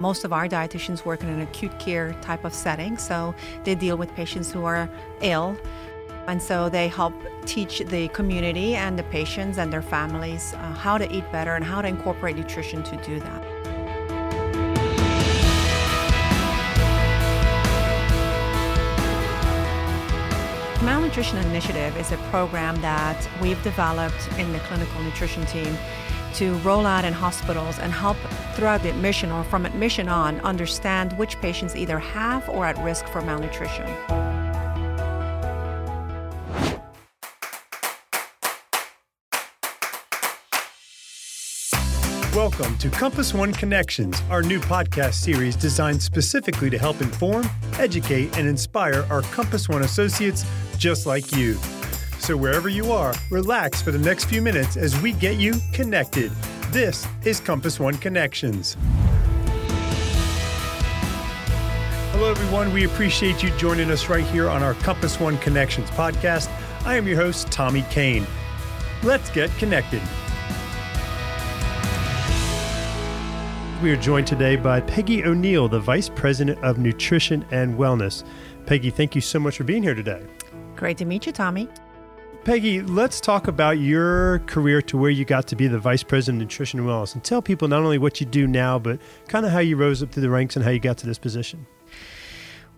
Most of our dietitians work in an acute care type of setting, so they deal with patients who are ill. And so they help teach the community and the patients and their families uh, how to eat better and how to incorporate nutrition to do that. Malnutrition Initiative is a program that we've developed in the clinical nutrition team to roll out in hospitals and help throughout the admission or from admission on understand which patients either have or at risk for malnutrition. Welcome to Compass One Connections, our new podcast series designed specifically to help inform, educate, and inspire our Compass One associates just like you. So, wherever you are, relax for the next few minutes as we get you connected. This is Compass One Connections. Hello, everyone. We appreciate you joining us right here on our Compass One Connections podcast. I am your host, Tommy Kane. Let's get connected. We are joined today by Peggy O'Neill, the Vice President of Nutrition and Wellness. Peggy, thank you so much for being here today. Great to meet you, Tommy. Peggy, let's talk about your career to where you got to be the Vice President of Nutrition and Wellness and tell people not only what you do now, but kind of how you rose up through the ranks and how you got to this position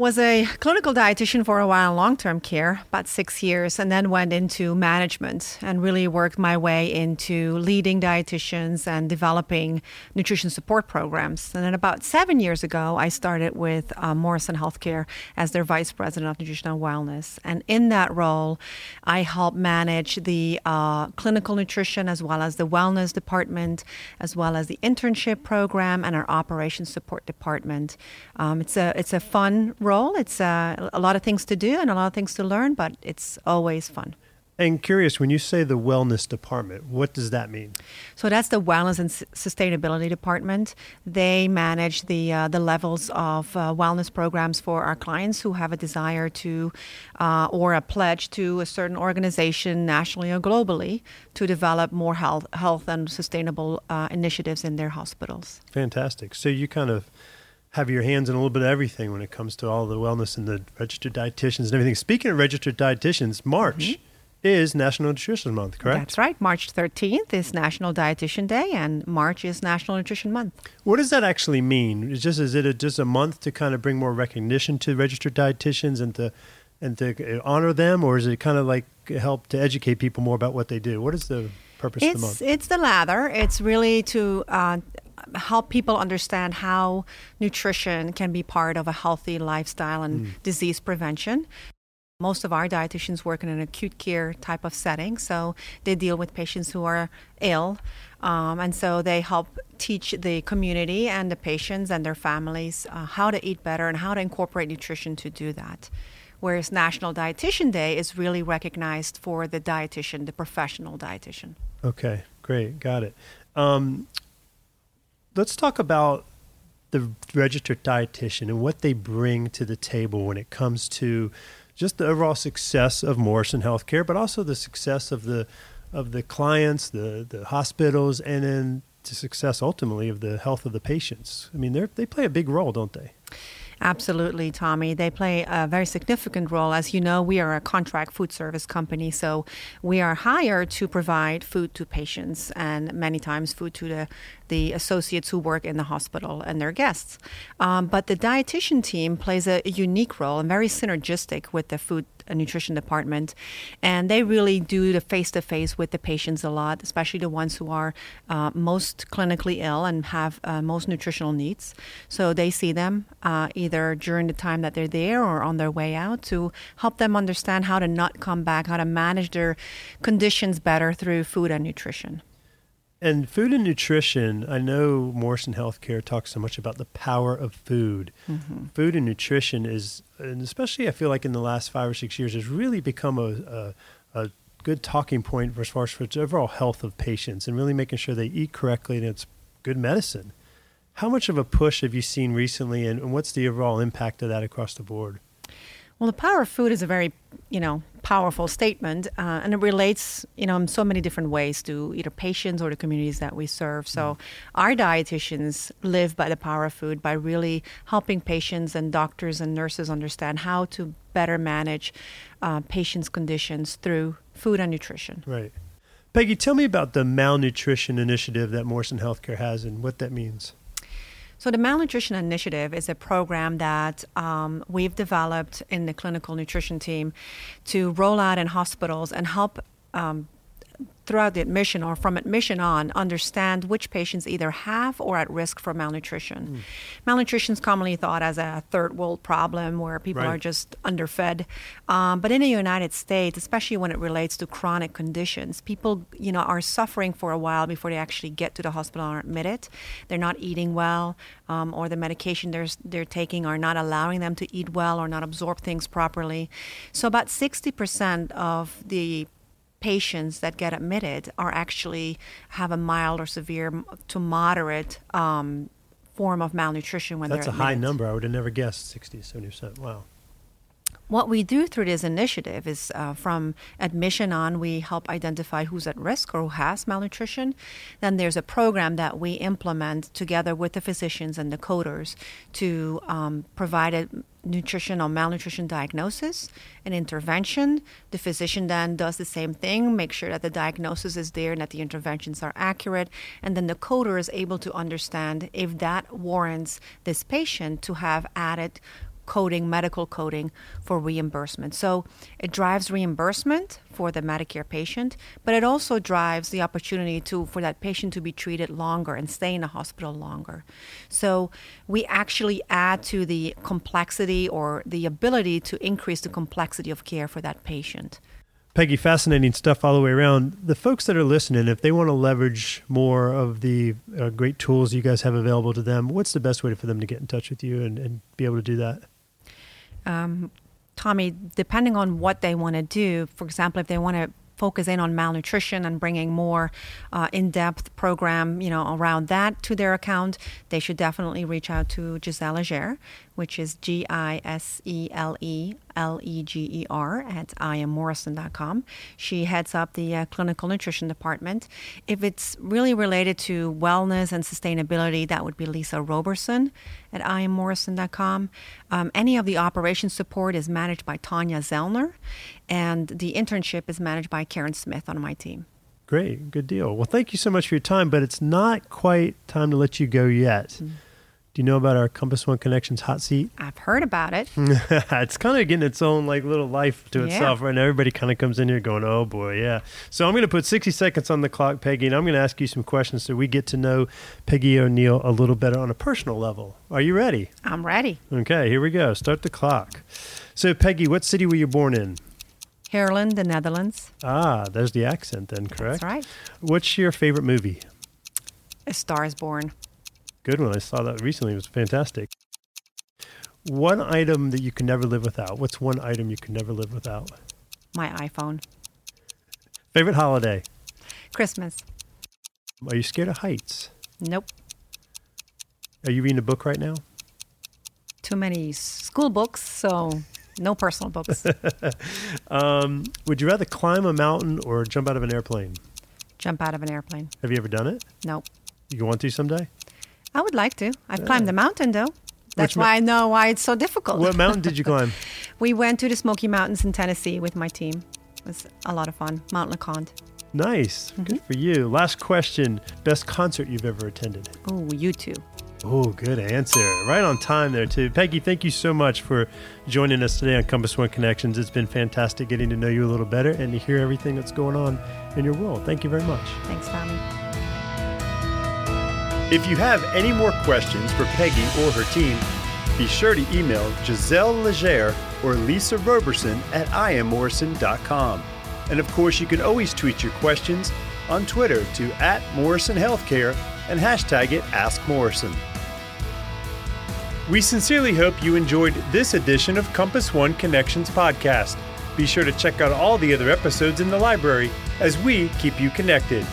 was a clinical dietitian for a while, in long term care, about six years, and then went into management and really worked my way into leading dietitians and developing nutrition support programs. And then about seven years ago, I started with uh, Morrison Healthcare as their vice president of nutrition and wellness. And in that role, I help manage the uh, clinical nutrition as well as the wellness department, as well as the internship program and our operations support department. Um, it's a it's a fun role. It's uh, a lot of things to do and a lot of things to learn, but it's always fun. And curious, when you say the wellness department, what does that mean? So that's the wellness and sustainability department. They manage the uh, the levels of uh, wellness programs for our clients who have a desire to, uh, or a pledge to a certain organization, nationally or globally, to develop more health health and sustainable uh, initiatives in their hospitals. Fantastic. So you kind of have your hands in a little bit of everything when it comes to all the wellness and the registered dietitians and everything. Speaking of registered dietitians, March mm-hmm. is National Nutrition Month, correct? That's right. March 13th is National Dietitian Day, and March is National Nutrition Month. What does that actually mean? Is just is it a, just a month to kind of bring more recognition to registered dietitians and to and to honor them, or is it kind of like help to educate people more about what they do? What is the purpose it's, of the month? It's the latter. It's really to uh, help people understand how nutrition can be part of a healthy lifestyle and mm. disease prevention. Most of our dietitians work in an acute care type of setting, so they deal with patients who are ill. Um, and so they help teach the community and the patients and their families uh, how to eat better and how to incorporate nutrition to do that. Whereas National Dietitian Day is really recognized for the dietitian, the professional dietitian. Okay, great, got it. Um, let's talk about the registered dietitian and what they bring to the table when it comes to just the overall success of Morrison Healthcare, but also the success of the of the clients, the the hospitals, and then the success ultimately of the health of the patients. I mean, they they play a big role, don't they? Absolutely, Tommy. They play a very significant role. As you know, we are a contract food service company, so we are hired to provide food to patients and many times food to the, the associates who work in the hospital and their guests. Um, but the dietitian team plays a unique role and very synergistic with the food and nutrition department, and they really do the face to face with the patients a lot, especially the ones who are uh, most clinically ill and have uh, most nutritional needs. So they see them uh, either during the time that they're there or on their way out to help them understand how to not come back, how to manage their conditions better through food and nutrition. And food and nutrition, I know Morrison Healthcare talks so much about the power of food. Mm-hmm. Food and nutrition is, and especially I feel like in the last five or six years, has really become a, a, a good talking point as far as for the overall health of patients and really making sure they eat correctly and it's good medicine. How much of a push have you seen recently, and, and what's the overall impact of that across the board? Well, the power of food is a very, you know, powerful statement, uh, and it relates, you know, in so many different ways to either patients or the communities that we serve. So, our dietitians live by the power of food by really helping patients and doctors and nurses understand how to better manage uh, patients' conditions through food and nutrition. Right. Peggy, tell me about the malnutrition initiative that Morrison Healthcare has and what that means. So, the Malnutrition Initiative is a program that um, we've developed in the clinical nutrition team to roll out in hospitals and help um, throughout the admission or from admission on understand which patients either have or at risk for malnutrition. Mm. Malnutrition is commonly thought as a third world problem where people right. are just underfed. Um, but in the United States, especially when it relates to chronic conditions, people you know are suffering for a while before they actually get to the hospital and are admitted. They're not eating well, um, or the medication they're they're taking are not allowing them to eat well or not absorb things properly. So about 60% of the patients that get admitted are actually have a mild or severe to moderate um, form of malnutrition when That's they're That's a high number. I would have never guessed 60 70%. Wow. What we do through this initiative is uh, from admission on, we help identify who's at risk or who has malnutrition. Then there's a program that we implement together with the physicians and the coders to um, provide a nutrition or malnutrition diagnosis and intervention. The physician then does the same thing, make sure that the diagnosis is there and that the interventions are accurate. And then the coder is able to understand if that warrants this patient to have added coding, medical coding for reimbursement. So it drives reimbursement for the Medicare patient, but it also drives the opportunity to for that patient to be treated longer and stay in the hospital longer. So we actually add to the complexity or the ability to increase the complexity of care for that patient. Peggy, fascinating stuff all the way around. The folks that are listening, if they want to leverage more of the uh, great tools you guys have available to them, what's the best way for them to get in touch with you and, and be able to do that? Um, Tommy, depending on what they want to do, for example, if they want to focus in on malnutrition and bringing more uh, in-depth program, you know, around that to their account, they should definitely reach out to Gisele Leger, which is G I S E L E L E G E R at iammorrison.com. She heads up the uh, clinical nutrition department. If it's really related to wellness and sustainability, that would be Lisa Roberson at iammorrison.com. Um, any of the operations support is managed by Tanya Zellner, and the internship is managed by Karen Smith on my team. Great, good deal. Well, thank you so much for your time, but it's not quite time to let you go yet. Mm-hmm. Do you know about our Compass One Connections hot seat? I've heard about it. it's kind of getting its own like little life to yeah. itself right now. Everybody kind of comes in here going, "Oh boy, yeah." So I'm going to put 60 seconds on the clock, Peggy, and I'm going to ask you some questions so we get to know Peggy O'Neill a little better on a personal level. Are you ready? I'm ready. Okay, here we go. Start the clock. So, Peggy, what city were you born in? Haarlem, the Netherlands. Ah, there's the accent then, correct? That's right. What's your favorite movie? A Star is Born. Good one. I saw that recently. It was fantastic. One item that you can never live without. What's one item you can never live without? My iPhone. Favorite holiday? Christmas. Are you scared of heights? Nope. Are you reading a book right now? Too many school books, so no personal books. um, would you rather climb a mountain or jump out of an airplane? Jump out of an airplane. Have you ever done it? Nope. You want to someday? I would like to. I've yeah. climbed the mountain though. That's why I know why it's so difficult. What mountain did you climb? we went to the Smoky Mountains in Tennessee with my team. It was a lot of fun. Mount LeConte. Nice. Mm-hmm. Good for you. Last question. Best concert you've ever attended? Oh, you too. Oh, good answer. Right on time there, too. Peggy, thank you so much for joining us today on Compass One Connections. It's been fantastic getting to know you a little better and to hear everything that's going on in your world. Thank you very much. Thanks, Tommy. If you have any more questions for Peggy or her team, be sure to email Gisele Leger or Lisa Roberson at iammorrison.com. And of course, you can always tweet your questions on Twitter to at Morrison Healthcare and hashtag it AskMorrison. We sincerely hope you enjoyed this edition of Compass One Connections podcast. Be sure to check out all the other episodes in the library as we keep you connected.